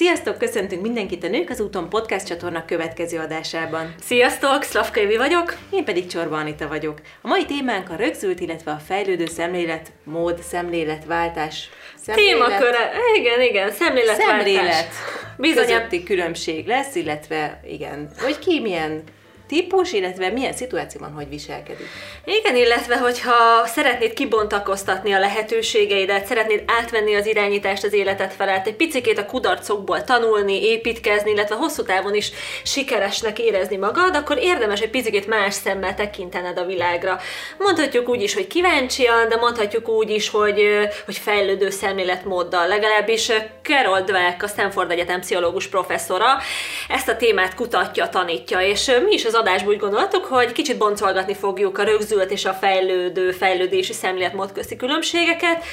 Sziasztok, köszöntünk mindenkit a Nők az úton podcast csatorna következő adásában. Sziasztok, Szlavka Évi vagyok. Én pedig Csorba Anita vagyok. A mai témánk a rögzült, illetve a fejlődő szemlélet, mód, szemléletváltás. Szemlélet, Témaköre, igen, igen, szemléletváltás. Szemlélet Bizony. közötti különbség lesz, illetve igen, hogy ki milyen típus, illetve milyen szituációban hogy viselkedik. Igen, illetve hogyha szeretnéd kibontakoztatni a lehetőségeidet, szeretnéd átvenni az irányítást az életed felett, egy picikét a kudarcokból tanulni, építkezni, illetve hosszú távon is sikeresnek érezni magad, akkor érdemes egy picikét más szemmel tekintened a világra. Mondhatjuk úgy is, hogy kíváncsian, de mondhatjuk úgy is, hogy, hogy fejlődő szemléletmóddal. Legalábbis Carol Dweck, a Stanford Egyetem pszichológus professzora, ezt a témát kutatja, tanítja, és mi is az adásban úgy gondoltuk, hogy kicsit boncolgatni fogjuk a rögzült és a fejlődő, fejlődési szemléletmód közti különbségeket,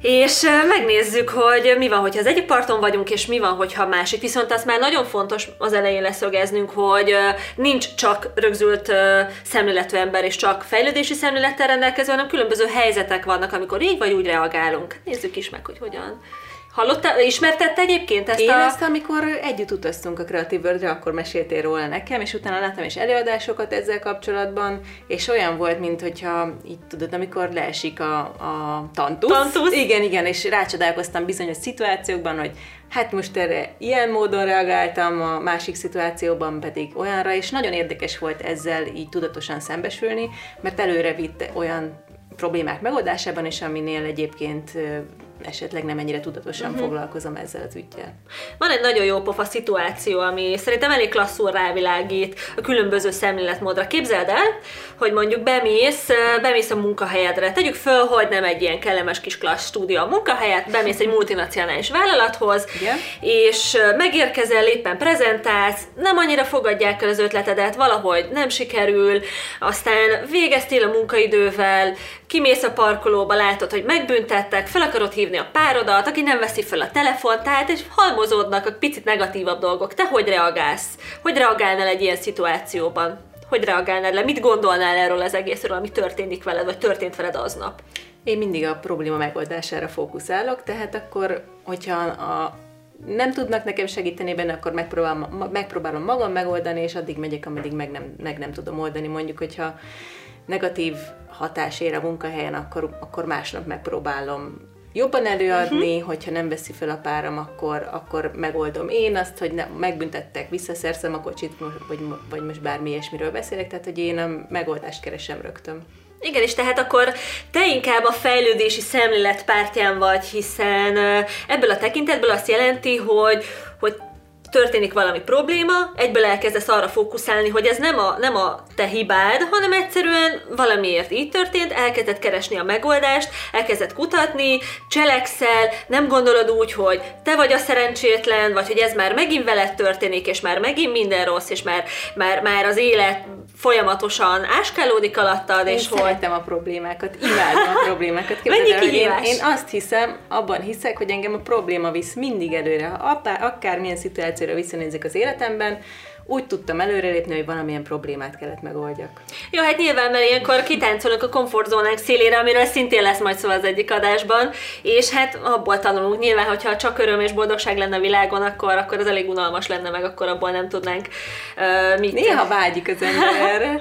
és megnézzük, hogy mi van, hogyha az egyik parton vagyunk, és mi van, hogyha másik. Viszont az már nagyon fontos az elején leszögeznünk, hogy nincs csak rögzült szemléletű ember, és csak fejlődési szemlélettel rendelkező, hanem különböző helyzetek vannak, amikor így vagy úgy reagálunk. Nézzük is meg, hogy hogyan. Hallottál, ismertette egyébként ezt Én a... ezt, amikor együtt utaztunk a Creative world akkor meséltél róla nekem, és utána láttam is előadásokat ezzel kapcsolatban, és olyan volt, mint hogyha így tudod, amikor leesik a, a tantusz. Tantusz. Igen, igen, és rácsodálkoztam bizonyos szituációkban, hogy hát most erre ilyen módon reagáltam, a másik szituációban pedig olyanra, és nagyon érdekes volt ezzel így tudatosan szembesülni, mert előre vitt olyan problémák megoldásában, és aminél egyébként esetleg nem ennyire tudatosan uh-huh. foglalkozom ezzel az ügyel. Van egy nagyon jó pofa szituáció, ami szerintem elég klasszul rávilágít a különböző szemléletmódra. Képzeld el, hogy mondjuk bemész, bemész a munkahelyedre. Tegyük föl, hogy nem egy ilyen kellemes kis klassz stúdió a munkahelyet, bemész egy multinacionális vállalathoz, Igen. és megérkezel, éppen prezentálsz, nem annyira fogadják el az ötletedet, valahogy nem sikerül, aztán végeztél a munkaidővel, kimész a parkolóba, látod, hogy megbüntettek, fel akarod hívni a párodat, aki nem veszi fel a telefont, tehát és halmozódnak a picit negatívabb dolgok. Te hogy reagálsz? Hogy reagálnál egy ilyen szituációban? Hogy reagálnál le? Mit gondolnál erről az egészről, ami történik veled, vagy történt veled aznap? Én mindig a probléma megoldására fókuszálok, tehát akkor, hogyha a nem tudnak nekem segíteni benne, akkor megpróbálom, megpróbálom magam megoldani, és addig megyek, ameddig meg nem, meg nem tudom oldani. Mondjuk, hogyha negatív hatás ér a munkahelyen, akkor, akkor másnap megpróbálom jobban előadni, uh-huh. hogyha nem veszi fel a páram, akkor, akkor megoldom én azt, hogy ne, megbüntettek, visszaszerzem a kocsit, vagy, vagy most bármi ilyesmiről beszélek, tehát hogy én a megoldást keresem rögtön. Igen, és tehát akkor te inkább a fejlődési szemlélet pártján vagy, hiszen ebből a tekintetből azt jelenti, hogy, hogy történik valami probléma, egyből elkezdesz arra fókuszálni, hogy ez nem a, nem a te hibád, hanem egyszerűen valamiért így történt, elkezded keresni a megoldást, elkezded kutatni, cselekszel, nem gondolod úgy, hogy te vagy a szerencsétlen, vagy hogy ez már megint veled történik, és már megint minden rossz, és már, már, már az élet folyamatosan áskálódik alattad, én és hogy... szeretem a problémákat, imádom a problémákat. Mennyi el, én, én azt hiszem, abban hiszek, hogy engem a probléma visz mindig előre. Ha akármilyen szituációra visszanézek az életemben, úgy tudtam előrelépni, hogy valamilyen problémát kellett megoldjak. Jó, hát nyilván, mert ilyenkor kitáncolunk a komfortzónánk szélére, amiről szintén lesz majd szó az egyik adásban, és hát abból tanulunk. Nyilván, hogyha csak öröm és boldogság lenne a világon, akkor, akkor az elég unalmas lenne, meg akkor abból nem tudnánk uh, mit. Néha vágyik az ember erre.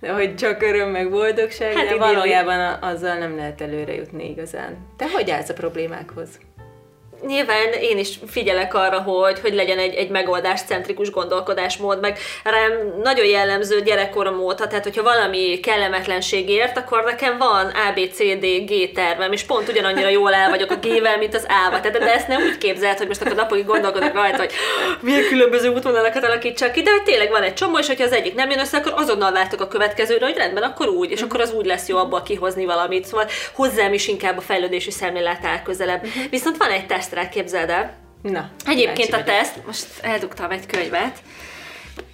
De hogy csak öröm meg boldogság, hát de valójában azzal nem lehet előre jutni igazán. Te hogy állsz a problémákhoz? Nyilván én is figyelek arra, hogy, hogy legyen egy, egy megoldáscentrikus gondolkodásmód, meg rám nagyon jellemző gyerekkorom óta, tehát hogyha valami kellemetlenség ért, akkor nekem van A, B, C, D, G tervem, és pont ugyanannyira jól el vagyok a G-vel, mint az A-val. Tehát de ezt nem úgy képzelt, hogy most akkor napokig gondolkodok rajta, hogy milyen különböző útvonalakat alakítsak ki, de hogy tényleg van egy csomó, és hogyha az egyik nem jön össze, akkor azonnal váltok a következőre, hogy rendben, akkor úgy, és akkor az úgy lesz jó abból kihozni valamit. Szóval hozzám is inkább a fejlődési szemlélet áll közelebb. Uh-huh. Viszont van egy teszt rá, képzeld el. Na, Egyébként a teszt, most eldugtam egy könyvet,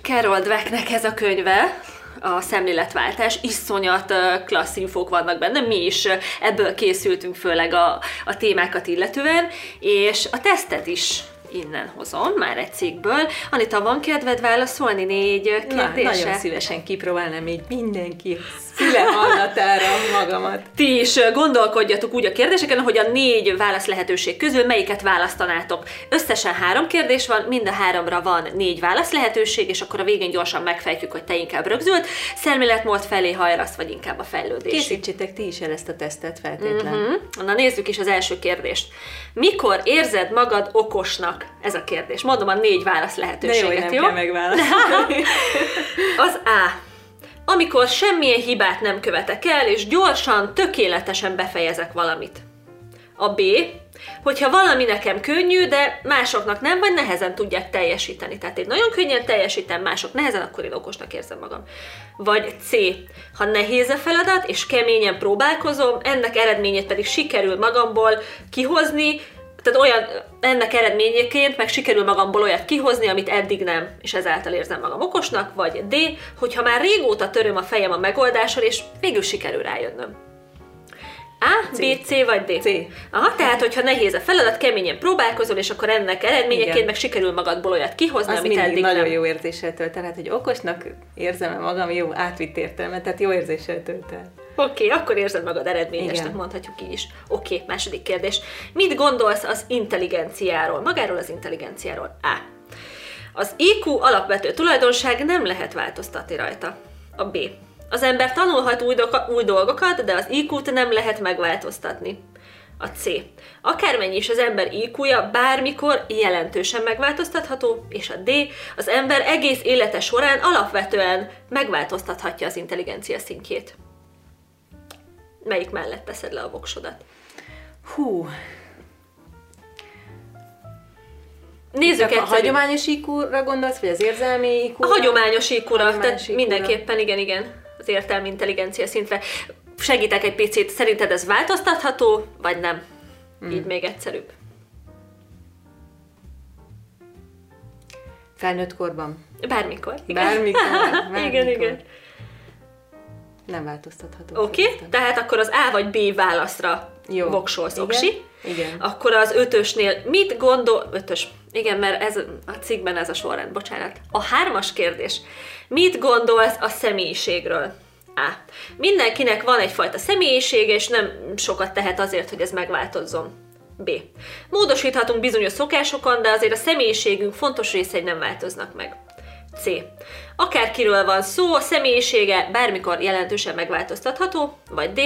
Carol Dwecknek ez a könyve, a szemléletváltás, iszonyat klassz infók vannak benne, mi is ebből készültünk főleg a, a témákat illetően, és a tesztet is innen hozom, már egy cikkből. Anita, van kedved válaszolni négy kérdésre? Na, nagyon szívesen kipróbálnám így mindenki füle hallatára magamat. Ti is gondolkodjatok úgy a kérdéseken, hogy a négy válasz lehetőség közül melyiket választanátok. Összesen három kérdés van, mind a háromra van négy válasz lehetőség, és akkor a végén gyorsan megfejtjük, hogy te inkább rögzült, szemléletmód felé hajlasz, vagy inkább a fejlődés. Készítsétek ti is el ezt a tesztet feltétlen. Mm-hmm. Na nézzük is az első kérdést. Mikor érzed magad okosnak? Ez a kérdés. Mondom a négy válasz lehetőséget, De jó, nem jó? kell megválaszolni. Az A. Amikor semmilyen hibát nem követek el, és gyorsan, tökéletesen befejezek valamit. A B. Hogyha valami nekem könnyű, de másoknak nem, vagy nehezen tudják teljesíteni. Tehát én nagyon könnyen teljesítem, mások nehezen, akkor én okosnak érzem magam. Vagy C. Ha nehéz a feladat, és keményen próbálkozom, ennek eredményét pedig sikerül magamból kihozni, tehát olyan, ennek eredményeként meg sikerül magamból olyat kihozni, amit eddig nem, és ezáltal érzem magam okosnak, vagy D, hogyha már régóta töröm a fejem a megoldáson, és végül sikerül rájönnöm. A, B, C vagy D? C. Aha, tehát hogyha nehéz a feladat, keményen próbálkozol, és akkor ennek eredményeként Igen. meg sikerül magadból olyat kihozni, Az amit mindig eddig nagyon nem. jó érzéssel tölt el. Tehát, hogy okosnak érzem magam, jó átvitt értelmet, tehát jó érzéssel tölt el. Oké, okay, akkor érzed magad eredményesnek, Igen. mondhatjuk így is. Oké, okay, második kérdés. Mit gondolsz az intelligenciáról? Magáról az intelligenciáról. A. Az IQ alapvető tulajdonság nem lehet változtatni rajta. A B. Az ember tanulhat új, doka- új dolgokat, de az IQ-t nem lehet megváltoztatni. A C. Akármennyi is az ember IQ-ja, bármikor jelentősen megváltoztatható, és a D. Az ember egész élete során alapvetően megváltoztathatja az intelligencia szintjét. Melyik mellett teszed le a voksodat? Hú, Nézzük Csak a hagyományos IQ-ra gondolsz, vagy az érzelmi iq A hagyományos Hagyományos tehát IQ-ra. mindenképpen, igen, igen, az értelmi intelligencia szintre. Segítek egy picit, szerinted ez változtatható, vagy nem? Hmm. Így még egyszerűbb. Felnőtt korban. Bármikor. Igen. Bármikor. igen, bármikor. igen. Nem változtatható. Oké, okay, tehát akkor az A vagy B válaszra Jó. voksolsz, Igen. oksi. Igen. Akkor az ötösnél mit gondol... Ötös. Igen, mert ez a cikkben ez a sorrend, bocsánat. A hármas kérdés. Mit gondolsz a személyiségről? A. Mindenkinek van egyfajta személyisége, és nem sokat tehet azért, hogy ez megváltozzon. B. Módosíthatunk bizonyos szokásokon, de azért a személyiségünk fontos részei nem változnak meg. C. Akárkiről van szó, a személyisége bármikor jelentősen megváltoztatható, vagy D.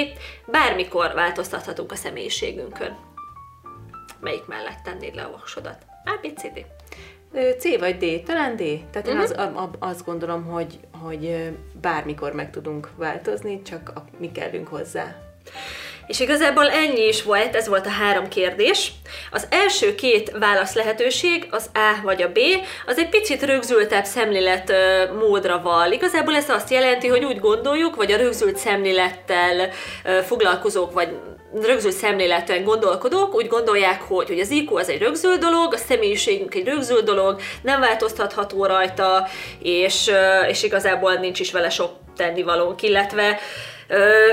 Bármikor változtathatunk a személyiségünkön. Melyik mellett tennéd le a voksodat? A, B, C, D. C vagy D? Talán D. Tehát én Mhm. az, a, a, azt gondolom, hogy, hogy bármikor meg tudunk változni, csak a, mi kellünk hozzá. És igazából ennyi is volt, ez volt a három kérdés. Az első két válasz lehetőség, az A vagy a B, az egy picit rögzültebb szemlélet módra val. Igazából ez azt jelenti, hogy úgy gondoljuk, vagy a rögzült szemlélettel foglalkozók, vagy rögzült szemléletűen gondolkodók úgy gondolják, hogy, hogy az IQ az egy rögzült dolog, a személyiségünk egy rögzült dolog, nem változtatható rajta, és, és igazából nincs is vele sok tennivalónk, illetve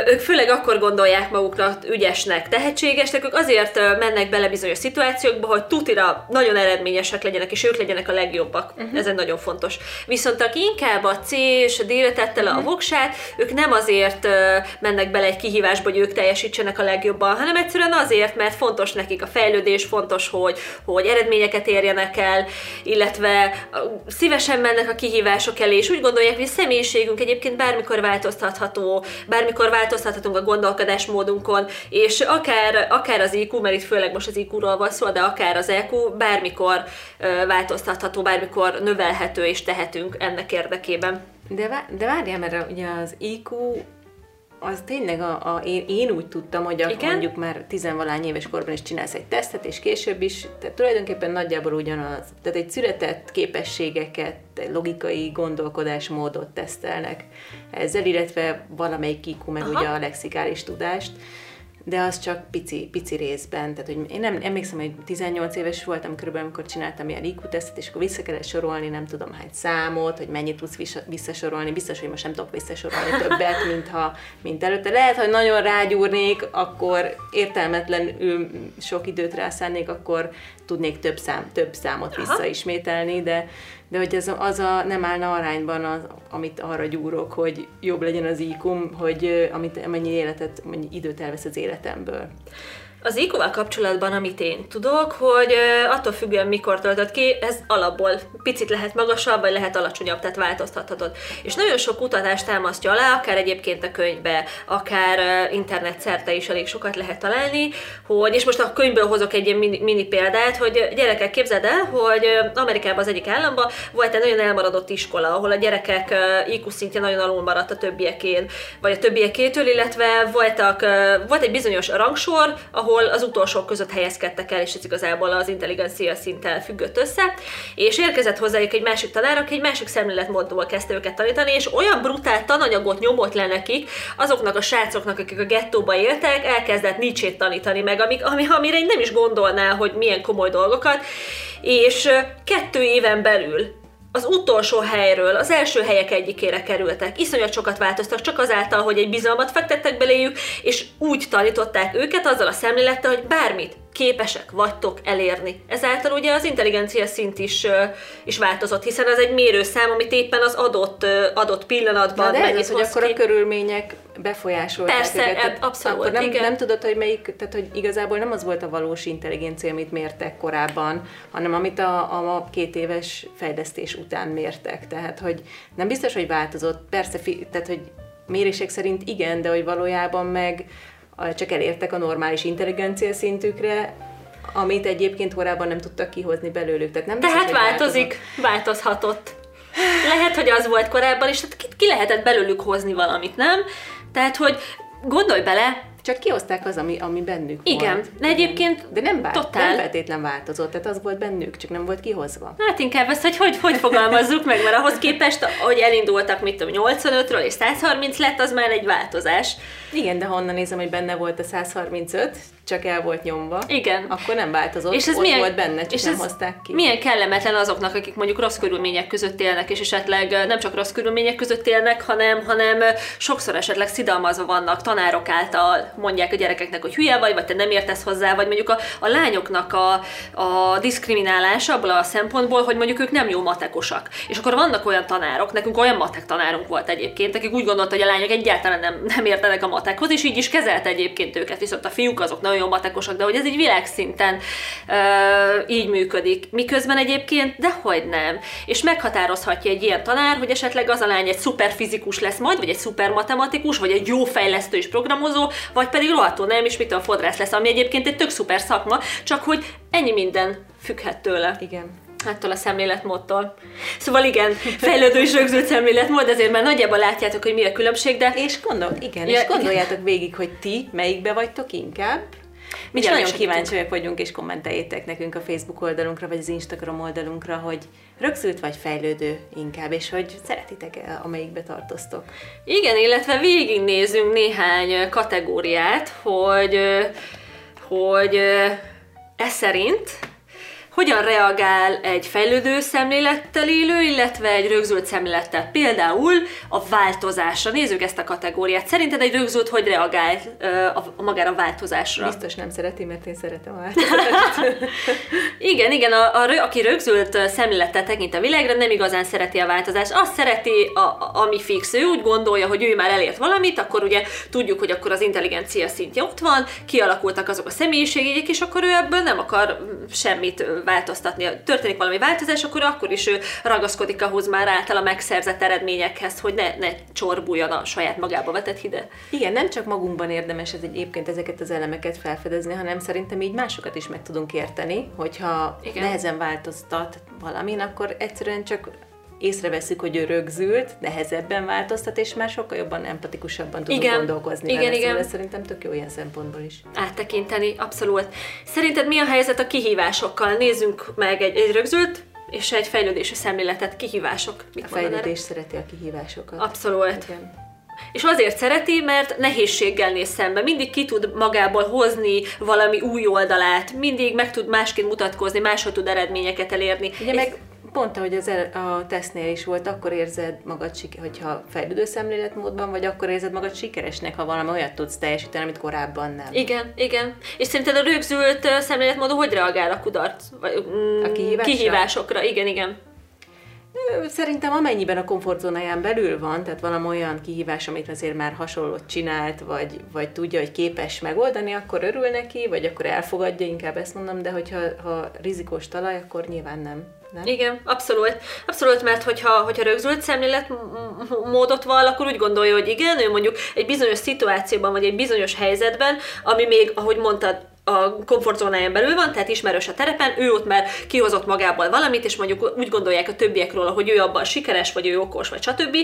ők főleg akkor gondolják magukra ügyesnek, tehetségesnek, ők azért mennek bele bizonyos szituációkba, hogy tutira nagyon eredményesek legyenek, és ők legyenek a legjobbak. Uh-huh. Ez egy nagyon fontos. Viszont aki inkább a C és a D-re tette le uh-huh. a voksát, ők nem azért mennek bele egy kihívásba, hogy ők teljesítsenek a legjobban, hanem egyszerűen azért, mert fontos nekik a fejlődés, fontos, hogy, hogy eredményeket érjenek el, illetve szívesen mennek a kihívások elé, és úgy gondolják, hogy a személyiségünk egyébként bármikor változtatható, bármikor változtathatunk a gondolkodásmódunkon, és akár, akár az IQ, mert itt főleg most az IQ-ról van szó, de akár az EQ, bármikor változtatható, bármikor növelhető és tehetünk ennek érdekében. De, de várjál, mert ugye az IQ az tényleg a, a én, én úgy tudtam, hogy a, Igen? mondjuk már tizenvalány éves korban is csinálsz egy tesztet, és később is, tehát tulajdonképpen nagyjából ugyanaz. Tehát egy született képességeket, logikai gondolkodásmódot tesztelnek ezzel, illetve valamelyik IQ, meg Aha. ugye a lexikális tudást, de az csak pici, pici részben. Tehát, hogy én nem emlékszem, hogy 18 éves voltam körülbelül, amikor csináltam ilyen IQ tesztet, és akkor vissza kellett sorolni, nem tudom hány számot, hogy mennyit tudsz vissza- visszasorolni. Biztos, hogy most nem tudok visszasorolni többet, mint, ha, mint előtte. Lehet, hogy nagyon rágyúrnék, akkor értelmetlenül sok időt rászánnék, akkor tudnék több, szám, több számot Aha. visszaismételni, de, de hogy ez az a, nem állna arányban, az, amit arra gyúrok, hogy jobb legyen az iq hogy amit, mennyi életet, mennyi időt elvesz az életemből. Az IQ-val kapcsolatban, amit én tudok, hogy attól függően mikor töltött ki, ez alapból picit lehet magasabb, vagy lehet alacsonyabb, tehát változtathatod. És nagyon sok kutatást támasztja alá, akár egyébként a könyvbe, akár internet szerte is elég sokat lehet találni, hogy, és most a könyvből hozok egy ilyen mini, mini példát, hogy gyerekek, képzeld el, hogy Amerikában az egyik államban volt egy nagyon elmaradott iskola, ahol a gyerekek IQ szintje nagyon alul maradt a többiekén, vagy a többiekétől, illetve voltak, volt egy bizonyos rangsor, ahol az utolsók között helyezkedtek el, és ez igazából az intelligencia szinttel függött össze, és érkezett hozzájuk egy másik tanár, aki egy másik szemléletmódból kezdte őket tanítani, és olyan brutál tananyagot nyomott le nekik, azoknak a srácoknak, akik a gettóba éltek, elkezdett Nietzsét tanítani meg, amik, ami, amire én nem is gondolná, hogy milyen komoly dolgokat, és kettő éven belül az utolsó helyről az első helyek egyikére kerültek. Iszonyat sokat változtak, csak azáltal, hogy egy bizalmat fektettek beléjük, és úgy tanították őket azzal a szemlélettel, hogy bármit képesek vagytok elérni. Ezáltal ugye az intelligencia szint is, is változott, hiszen az egy mérőszám, amit éppen az adott, adott pillanatban Na, de ez mennyit az, hogy akkor ki. a körülmények befolyásolták Persze, őket. Tehát abszolút, akkor nem, igen. nem tudod, hogy melyik, tehát hogy igazából nem az volt a valós intelligencia, amit mértek korábban, hanem amit a, a, két éves fejlesztés után mértek. Tehát, hogy nem biztos, hogy változott. Persze, tehát, hogy mérések szerint igen, de hogy valójában meg csak elértek a normális intelligencia szintükre, amit egyébként korábban nem tudtak kihozni belőlük. Tehát nem biztos, Tehát hogy változik, változhatott. Lehet, hogy az volt korábban, és tehát ki, ki lehetett belőlük hozni valamit, nem? Tehát, hogy gondolj bele, Csak kihozták az, ami, ami bennük Igen, volt. de egyébként De nem, vált, totál. nem feltétlen változott, tehát az volt bennük, csak nem volt kihozva. Hát inkább ezt, hogy hogy, hogy fogalmazzuk meg, mert ahhoz képest, hogy elindultak, mit tudom, 85-ről és 130 lett, az már egy változás. Igen, de ha onnan nézem, hogy benne volt a 135, csak el volt nyomva, Igen. akkor nem változott, És ez ott milyen, volt benne, csak és nem ez hozták ki. milyen kellemetlen azoknak, akik mondjuk rossz körülmények között élnek, és esetleg nem csak rossz körülmények között élnek, hanem, hanem sokszor esetleg szidalmazva vannak tanárok által, mondják a gyerekeknek, hogy hülye vagy, vagy te nem értesz hozzá, vagy mondjuk a, a lányoknak a, a diszkriminálása abból a szempontból, hogy mondjuk ők nem jó matekosak. És akkor vannak olyan tanárok, nekünk olyan matek tanárunk volt egyébként, akik úgy gondolta, hogy a lányok egyáltalán nem, nem értenek a matekhoz, és így is kezelte egyébként őket, viszont a fiúk azok nagyon jó matekosak, de hogy ez egy világszinten ö, így működik. Miközben egyébként, dehogy nem. És meghatározhatja egy ilyen tanár, hogy esetleg az a lány egy szuper fizikus lesz majd, vagy egy szuper matematikus, vagy egy jó fejlesztő és programozó, vagy pedig rohadtul nem, és mit a fodrász lesz, ami egyébként egy tök szuper szakma, csak hogy ennyi minden függhet tőle. Igen. Attól a szemléletmódtól. Szóval igen, fejlődő és rögzült szemléletmód, ezért már nagyjából látjátok, hogy mi a különbség, de És gondol, igen, Ja, és gondoljátok végig, hogy ti melyikbe vagytok inkább, és Igen, nagyon mi kíváncsiak vagyunk, és kommenteljétek nekünk a Facebook oldalunkra, vagy az Instagram oldalunkra, hogy rögzült vagy fejlődő inkább, és hogy szeretitek -e, amelyikbe tartoztok. Igen, illetve végignézünk néhány kategóriát, hogy, hogy ez szerint hogyan reagál egy fejlődő szemlélettel élő, illetve egy rögzült szemlélettel. Például a változásra. Nézzük ezt a kategóriát. Szerinted egy rögzült hogy reagál ö, a, a magára a változásra? Biztos nem szereti, mert én szeretem a változatot. Igen, igen, a, a, aki rögzült szemlélettel tekint a világra, nem igazán szereti a változást. Azt szereti, a, a, ami fix. Ő úgy gondolja, hogy ő már elért valamit, akkor ugye tudjuk, hogy akkor az intelligencia szintje ott van, kialakultak azok a személyiségek, és akkor ő ebből nem akar mm, semmit változtatni. Történik valami változás, akkor akkor is ő ragaszkodik ahhoz már általa megszerzett eredményekhez, hogy ne, ne csorbuljon a saját magába vetett hide. Igen, nem csak magunkban érdemes ez egyébként ezeket az elemeket felfedezni, hanem szerintem így másokat is meg tudunk érteni, hogyha. Igen. nehezen változtat valamin, akkor egyszerűen csak észreveszünk, hogy ő rögzült, nehezebben változtat, és már sokkal jobban empatikusabban tudunk Igen. gondolkozni Igen, vele, igen. Szóval szerintem tök jó ilyen szempontból is. áttekinteni, abszolút. Szerinted mi a helyzet a kihívásokkal? Nézzünk meg egy, egy rögzült és egy fejlődési szemléletet, kihívások. Mit A mondanád erre? fejlődés szereti a kihívásokat. Abszolút. Igen. És azért szereti, mert nehézséggel néz szembe. Mindig ki tud magából hozni valami új oldalát, mindig meg tud másként mutatkozni, máshogy tud eredményeket elérni. Ugye És- meg pont ahogy az el, a tesztnél is volt, akkor érzed magad, siker, hogyha fejlődő szemléletmódban vagy, akkor érzed magad sikeresnek, ha valami olyat tudsz teljesíteni, amit korábban nem. Igen, igen. És szerinted a rögzült szemléletmódon hogy reagál a kudarc? Vagy, mm, A kihívásra? kihívásokra? Igen, igen. Szerintem amennyiben a komfortzónáján belül van, tehát valami olyan kihívás, amit azért már hasonlót csinált, vagy, vagy tudja, hogy képes megoldani, akkor örül neki, vagy akkor elfogadja, inkább ezt mondom, de hogyha ha rizikós talaj, akkor nyilván nem. Nem? Igen, abszolút. Abszolút, mert hogyha, hogyha rögzült szemléletmódot vall, akkor úgy gondolja, hogy igen, ő mondjuk egy bizonyos szituációban, vagy egy bizonyos helyzetben, ami még, ahogy mondtad, a komfortzónáján belül van, tehát ismerős a terepen, ő ott már kihozott magából valamit, és mondjuk úgy gondolják a többiek róla, hogy ő abban sikeres, vagy ő okos, vagy stb.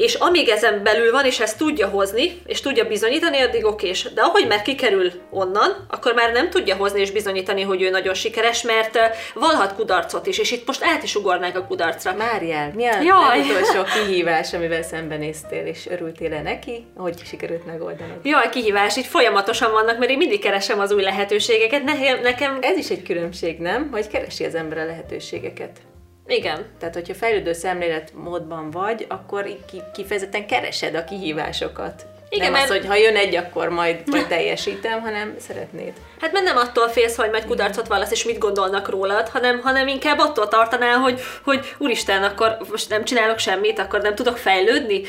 És amíg ezen belül van, és ezt tudja hozni, és tudja bizonyítani, addig okés. De ahogy már kikerül onnan, akkor már nem tudja hozni és bizonyítani, hogy ő nagyon sikeres, mert valhat kudarcot is, és itt most át is ugornák a kudarcra. Máriel, mi a Jaj! legutolsó kihívás, amivel szembenéztél, és örültél-e neki? Hogy sikerült megoldanod? Jaj, kihívás, így folyamatosan vannak, mert én mindig keresem az új lehetőségeket. Nekem, nekem Ez is egy különbség, nem? Hogy keresi az ember a lehetőségeket. Igen, Tehát, hogyha fejlődő szemléletmódban vagy, akkor kifejezetten keresed a kihívásokat. Igen, nem az, mert- hogy ha jön egy, akkor majd, majd teljesítem, hanem szeretnéd. Hát mert nem attól félsz, hogy majd kudarcot vallasz, és mit gondolnak rólad, hanem, hanem inkább attól tartanál, hogy, hogy úristen, akkor most nem csinálok semmit, akkor nem tudok fejlődni.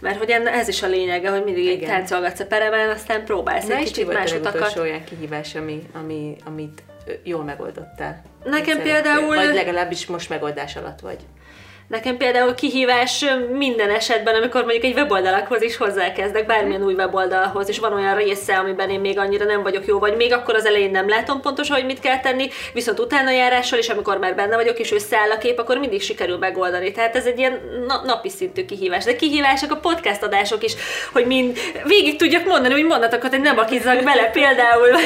Mert hogy ez is a lényege, hogy mindig Igen. táncolgatsz a peremen, aztán próbálsz Na egy és mi kicsit volt a más legutolsó utakat. olyan kihívás, ami, ami, amit jól megoldottál? Nekem például- Vagy legalábbis most megoldás alatt vagy. Nekem például kihívás minden esetben, amikor mondjuk egy weboldalakhoz is hozzákezdek, bármilyen új weboldalhoz, és van olyan része, amiben én még annyira nem vagyok jó, vagy még akkor az elején nem látom pontosan, hogy mit kell tenni, viszont utána járással, és amikor már benne vagyok, és összeáll a kép, akkor mindig sikerül megoldani. Tehát ez egy ilyen na- napi szintű kihívás. De kihívások a podcast adások is, hogy mind végig tudjak mondani, hogy mondatokat, hogy nem akizzak bele például,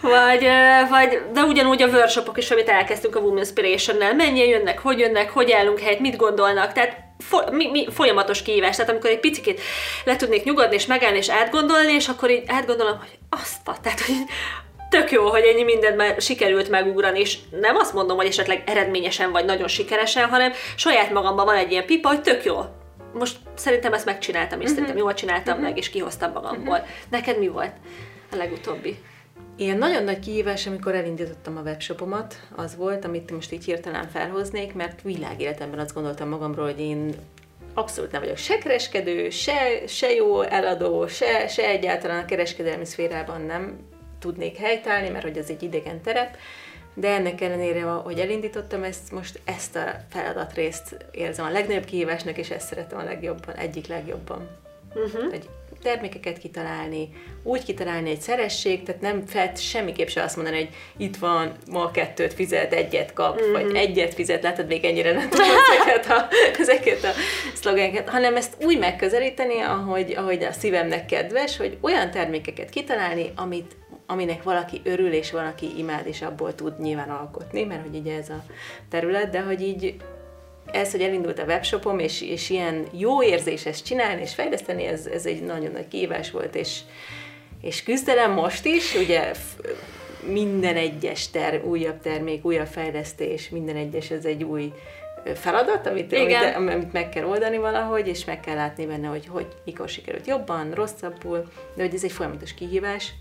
vagy, vagy, vagy, de ugyanúgy a workshopok is, amit elkezdtünk a Women Inspiration-nel, mennyien jönnek, hogy jönnek, hogy állunk helyet, mit gondolnak, tehát fo- mi, mi, folyamatos kihívás, tehát amikor egy picit le tudnék nyugodni és megállni és átgondolni, és akkor így átgondolom, hogy azt a, tehát hogy tök jó, hogy ennyi mindent már sikerült megugrani, és nem azt mondom, hogy esetleg eredményesen vagy nagyon sikeresen, hanem saját magamban van egy ilyen pipa, hogy tök jó. Most szerintem ezt megcsináltam, és szerintem jól csináltam meg, és kihoztam magamból. Neked mi volt a legutóbbi? Ilyen nagyon nagy kihívás, amikor elindítottam a webshopomat, az volt, amit most így hirtelen felhoznék, mert világéletemben azt gondoltam magamról, hogy én abszolút nem vagyok se kereskedő, se, se jó eladó, se, se egyáltalán a kereskedelmi szférában nem tudnék helytállni, mert hogy ez egy idegen terep, de ennek ellenére, hogy elindítottam ezt, most ezt a feladatrészt érzem a legnagyobb kihívásnak, és ezt szeretem a legjobban, egyik legjobban. Uh-huh. Hogy termékeket kitalálni, úgy kitalálni egy szeresség, tehát nem felt semmiképp se azt mondani, hogy itt van, ma kettőt fizet, egyet kap, mm-hmm. vagy egyet fizet, látod, még ennyire nem tudom ezeket a, ezeket a szlogeneket, hanem ezt úgy megközelíteni, ahogy, ahogy a szívemnek kedves, hogy olyan termékeket kitalálni, amit aminek valaki örül, és valaki imád, és abból tud nyilván alkotni, mert hogy ugye ez a terület, de hogy így ez, hogy elindult a webshopom, és, és ilyen jó érzés ezt csinálni és fejleszteni, ez, ez egy nagyon nagy kihívás volt, és, és küzdelem most is, ugye minden egyes ter, újabb termék, újabb fejlesztés, minden egyes ez egy új feladat, amit, Igen. amit, amit meg kell oldani valahogy, és meg kell látni benne, hogy, hogy mikor sikerült jobban, rosszabbul, de hogy ez egy folyamatos kihívás,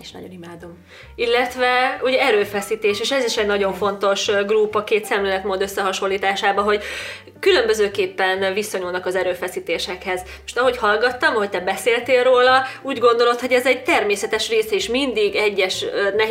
és nagyon imádom. Illetve ugye erőfeszítés, és ez is egy nagyon fontos grúp a két szemléletmód összehasonlításába, hogy különbözőképpen viszonyulnak az erőfeszítésekhez. Most ahogy hallgattam, ahogy te beszéltél róla, úgy gondolod, hogy ez egy természetes része, és mindig egyes,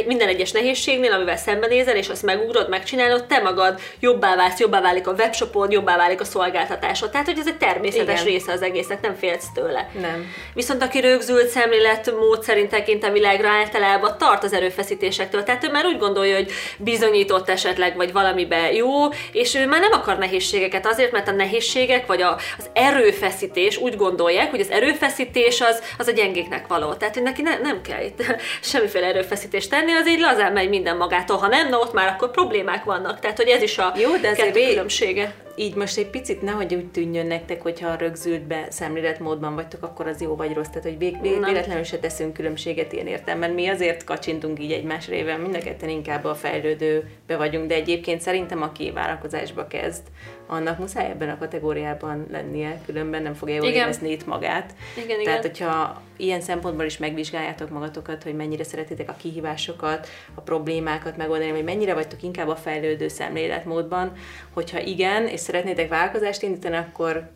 minden egyes nehézségnél, amivel szembenézel, és azt megugrod, megcsinálod, te magad jobbá válsz, jobbá válik a webshopod, jobbá válik a szolgáltatásod. Tehát, hogy ez egy természetes Igen. része az egésznek, nem félsz tőle. Nem. Viszont aki rögzült szemléletmód szerint tekint a világra, általában tart az erőfeszítésektől. Tehát ő már úgy gondolja, hogy bizonyított esetleg, vagy valamiben jó, és ő már nem akar nehézségeket azért, mert a nehézségek, vagy a, az erőfeszítés úgy gondolják, hogy az erőfeszítés az, az a gyengéknek való. Tehát, hogy neki ne, nem kell itt semmiféle erőfeszítést tenni, az így lazán megy minden magától. Ha nem, na ott már akkor problémák vannak. Tehát, hogy ez is a Jó, de azért különbsége. Így most egy picit nehogy úgy tűnjön nektek, hogyha rögzültbe szemléletmódban vagytok, akkor az jó vagy rossz. Tehát, hogy vé- vé- véletlenül se teszünk különbséget ilyen értelemben. Mi azért kacsintunk így egymás réven, mind a ketten inkább a fejlődőbe vagyunk, de egyébként szerintem aki vállalkozásba kezd, annak muszáj ebben a kategóriában lennie, különben nem fogja jól érezni itt magát. Igen, Tehát, igen. hogyha ilyen szempontból is megvizsgáljátok magatokat, hogy mennyire szeretitek a kihívásokat, a problémákat megoldani, vagy mennyire vagytok inkább a fejlődő szemléletmódban, hogyha igen, és szeretnétek vállalkozást indítani, akkor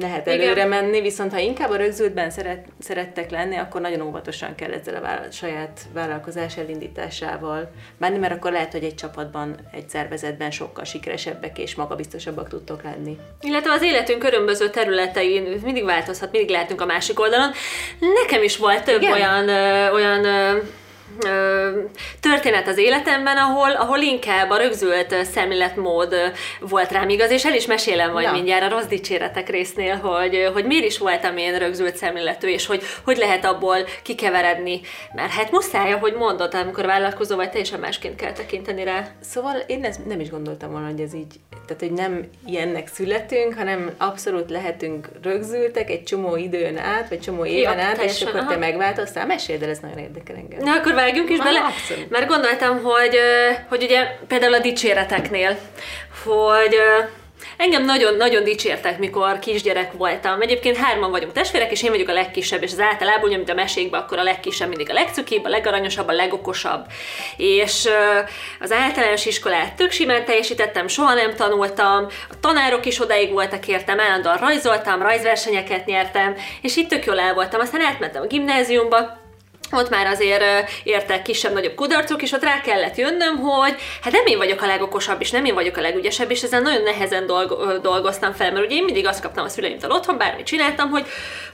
lehet Igen. előre menni, viszont ha inkább a rögzültben szeret, szerettek lenni, akkor nagyon óvatosan kell ezzel a vállal, saját vállalkozás elindításával menni, mert akkor lehet, hogy egy csapatban, egy szervezetben sokkal sikeresebbek és magabiztosabbak tudtok lenni. Illetve az életünk különböző területein mindig változhat, mindig lehetünk a másik oldalon. Nekem is volt több Igen? olyan, ö, olyan ö, történet az életemben, ahol, ahol inkább a rögzült szemléletmód volt rám igaz, és el is mesélem majd Na. mindjárt a rossz dicséretek résznél, hogy, hogy miért is voltam én rögzült szemléletű, és hogy, hogy lehet abból kikeveredni. Mert hát muszáj, ahogy mondod, amikor vállalkozó vagy, teljesen másként kell tekinteni rá. Szóval én ezt nem is gondoltam volna, hogy ez így, tehát hogy nem ilyennek születünk, hanem abszolút lehetünk rögzültek egy csomó időn át, vagy csomó éven át, és teljesen, akkor te aha. megváltoztál. Meséld el, ez nagyon érdekel engem. Na, akkor vágjunk is Aha, bele. Mert gondoltam, hogy, hogy ugye például a dicséreteknél, hogy engem nagyon-nagyon dicsértek, mikor kisgyerek voltam. Egyébként hárman vagyunk testvérek, és én vagyok a legkisebb, és az általában, ugye, mint a mesékben, akkor a legkisebb mindig a legcukibb, a legaranyosabb, a legokosabb. És az általános iskolát tök simán teljesítettem, soha nem tanultam, a tanárok is odáig voltak értem, állandóan rajzoltam, rajzversenyeket nyertem, és itt tök jól el voltam. Aztán átmentem a gimnáziumba, ott már azért értek kisebb-nagyobb kudarcok, és ott rá kellett jönnöm, hogy hát nem én vagyok a legokosabb, és nem én vagyok a legügyesebb, és ezen nagyon nehezen dolgoztam fel, mert ugye én mindig azt kaptam a szüleimtől otthon, bármit csináltam, hogy,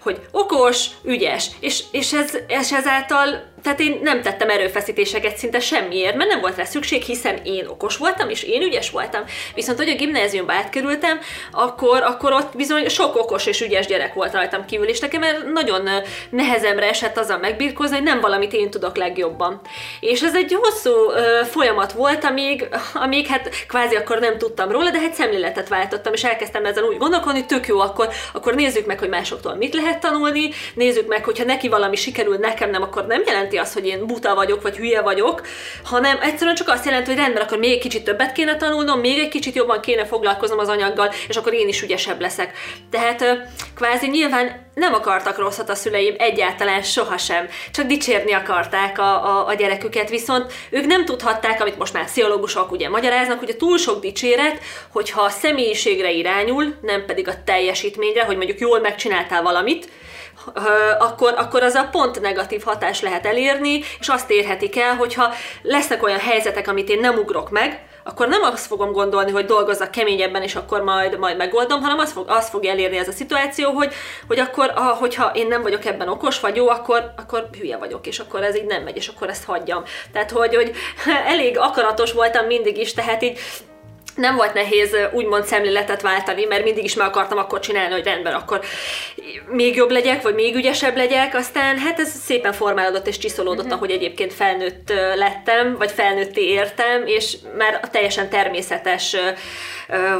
hogy okos, ügyes, és, és, ez, és ezáltal tehát én nem tettem erőfeszítéseket szinte semmiért, mert nem volt rá szükség, hiszen én okos voltam, és én ügyes voltam. Viszont, hogy a gimnáziumba átkerültem, akkor, akkor ott bizony sok okos és ügyes gyerek volt rajtam kívül, és nekem nagyon nehezemre esett azzal megbírkozni, hogy nem valamit én tudok legjobban. És ez egy hosszú ö, folyamat volt, amíg, amíg hát kvázi akkor nem tudtam róla, de hát szemléletet váltottam, és elkezdtem ezen úgy gondolkodni, tök jó, akkor, akkor nézzük meg, hogy másoktól mit lehet tanulni, nézzük meg, hogyha neki valami sikerül, nekem nem, akkor nem jelenti azt, hogy én buta vagyok, vagy hülye vagyok, hanem egyszerűen csak azt jelenti, hogy rendben, akkor még egy kicsit többet kéne tanulnom, még egy kicsit jobban kéne foglalkoznom az anyaggal, és akkor én is ügyesebb leszek. Tehát kvázi nyilván nem akartak rosszat a szüleim, egyáltalán sohasem. Csak dicsérni akarták a, a, a gyereküket, viszont ők nem tudhatták, amit most már pszichológusok ugye magyaráznak, hogy a túl sok dicséret, hogyha a személyiségre irányul, nem pedig a teljesítményre, hogy mondjuk jól megcsináltál valamit, akkor, akkor az a pont negatív hatás lehet elérni, és azt érhetik el, hogyha lesznek olyan helyzetek, amit én nem ugrok meg, akkor nem azt fogom gondolni, hogy dolgozzak keményebben, és akkor majd, majd megoldom, hanem azt, fog, azt fogja elérni ez a szituáció, hogy, hogy akkor, a, hogyha én nem vagyok ebben okos, vagy jó, akkor, akkor hülye vagyok, és akkor ez így nem megy, és akkor ezt hagyjam. Tehát, hogy, hogy elég akaratos voltam mindig is, tehát így nem volt nehéz úgymond szemléletet váltani, mert mindig is meg akartam akkor csinálni, hogy rendben, akkor még jobb legyek, vagy még ügyesebb legyek, aztán hát ez szépen formálódott és csiszolódott, uh-huh. ahogy egyébként felnőtt lettem, vagy felnőtté értem, és már teljesen természetes, ö,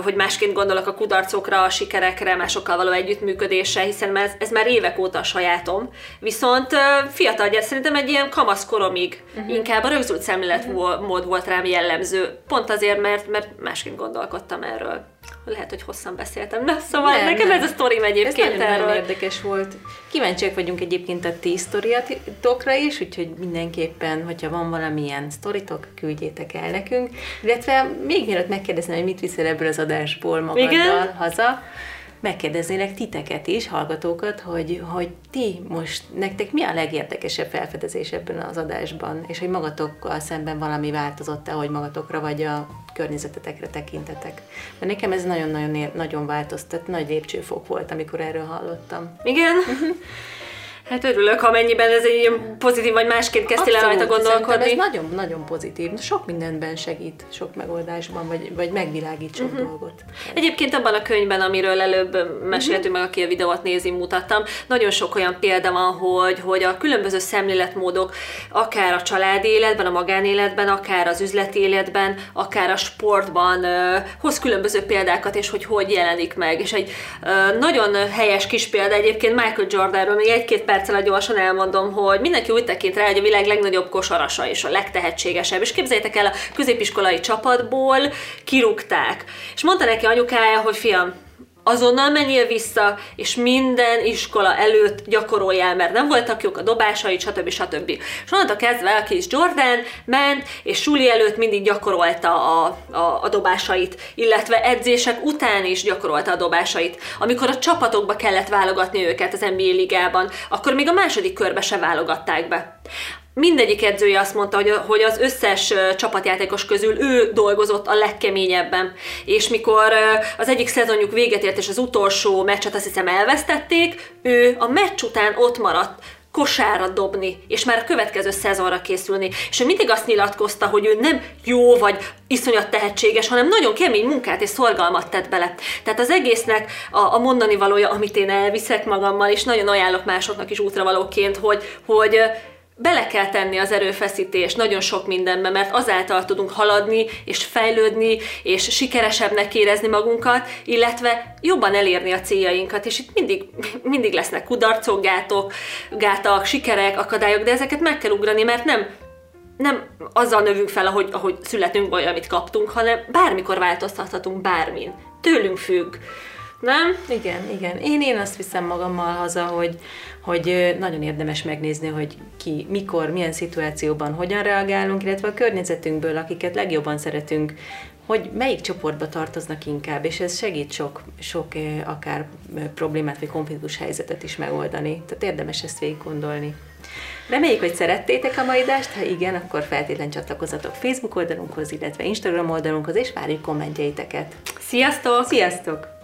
hogy másként gondolok a kudarcokra, a sikerekre, másokkal való együttműködésre, hiszen ez, ez már évek óta a sajátom. Viszont fiatal gyerek, szerintem egy ilyen kamaszkoromig uh-huh. inkább a rögzült szemléletmód volt rám jellemző. Pont azért, mert, mert másként gondolkodtam erről. Lehet, hogy hosszan beszéltem. Na, szóval Nem, nekem nem. ez a sztorim Ez egyébként nagyon, nagyon erről. érdekes volt. Kíváncsiak vagyunk egyébként a ti sztoriatokra is, úgyhogy mindenképpen, hogyha van valamilyen sztoritok, küldjétek el nekünk. Illetve még mielőtt megkérdezném, hogy mit viszel ebből az adásból magaddal Igen? haza, megkérdeznélek titeket is, hallgatókat, hogy, hogy ti most, nektek mi a legérdekesebb felfedezés ebben az adásban, és hogy magatokkal szemben valami változott-e, hogy magatokra vagy a környezetetekre tekintetek. Mert nekem ez nagyon-nagyon nagyon változtat, nagy lépcsőfok volt, amikor erről hallottam. Igen? Hát örülök, amennyiben ez egy pozitív vagy másként kezdtél el rajta gondolkodni. ez nagyon-nagyon pozitív. Sok mindenben segít, sok megoldásban, vagy, vagy megvilágít sok uh-huh. dolgot. Egyébként abban a könyvben, amiről előbb meséltünk uh-huh. meg, aki a videót nézi, mutattam, nagyon sok olyan példa van, hogy, hogy a különböző szemléletmódok, akár a családi életben, a magánéletben, akár az üzleti életben, akár a sportban hoz különböző példákat, és hogy hogy jelenik meg. És egy nagyon helyes kis példa egyébként Michael Jordanról, még egy-két perccel gyorsan elmondom, hogy mindenki úgy tekint rá, hogy a világ legnagyobb kosarasa és a legtehetségesebb. És képzeljétek el, a középiskolai csapatból kirúgták. És mondta neki anyukája, hogy fiam, azonnal menjél vissza, és minden iskola előtt gyakoroljál, mert nem voltak jók a dobásai, stb. stb. És onnantól kezdve a kis Jordan ment, és suli előtt mindig gyakorolta a, a, a dobásait, illetve edzések után is gyakorolta a dobásait. Amikor a csapatokba kellett válogatni őket az NBA ligában, akkor még a második körbe se válogatták be mindegyik edzője azt mondta, hogy, hogy az összes csapatjátékos közül ő dolgozott a legkeményebben. És mikor az egyik szezonjuk véget ért, és az utolsó meccset azt hiszem elvesztették, ő a meccs után ott maradt, kosára dobni, és már a következő szezonra készülni. És ő mindig azt nyilatkozta, hogy ő nem jó vagy iszonyat tehetséges, hanem nagyon kemény munkát és szorgalmat tett bele. Tehát az egésznek a, a mondani valója, amit én elviszek magammal, és nagyon ajánlok másoknak is útravalóként, hogy, hogy bele kell tenni az erőfeszítést nagyon sok mindenbe, mert azáltal tudunk haladni, és fejlődni, és sikeresebbnek érezni magunkat, illetve jobban elérni a céljainkat, és itt mindig, mindig lesznek kudarcok, gátok, gátak, sikerek, akadályok, de ezeket meg kell ugrani, mert nem nem azzal növünk fel, ahogy, ahogy születünk, vagy amit kaptunk, hanem bármikor változtathatunk bármin. Tőlünk függ. Nem? Igen, igen. Én, én azt viszem magammal haza, hogy, hogy nagyon érdemes megnézni, hogy ki, mikor, milyen szituációban hogyan reagálunk, illetve a környezetünkből, akiket legjobban szeretünk, hogy melyik csoportba tartoznak inkább, és ez segít sok, sok akár problémát vagy konfliktus helyzetet is megoldani. Tehát érdemes ezt végig gondolni. Reméljük, hogy szerettétek a mai adást, ha igen, akkor feltétlenül csatlakozatok Facebook oldalunkhoz, illetve Instagram oldalunkhoz, és várjuk kommentjeiteket. Sziasztok! Sziasztok!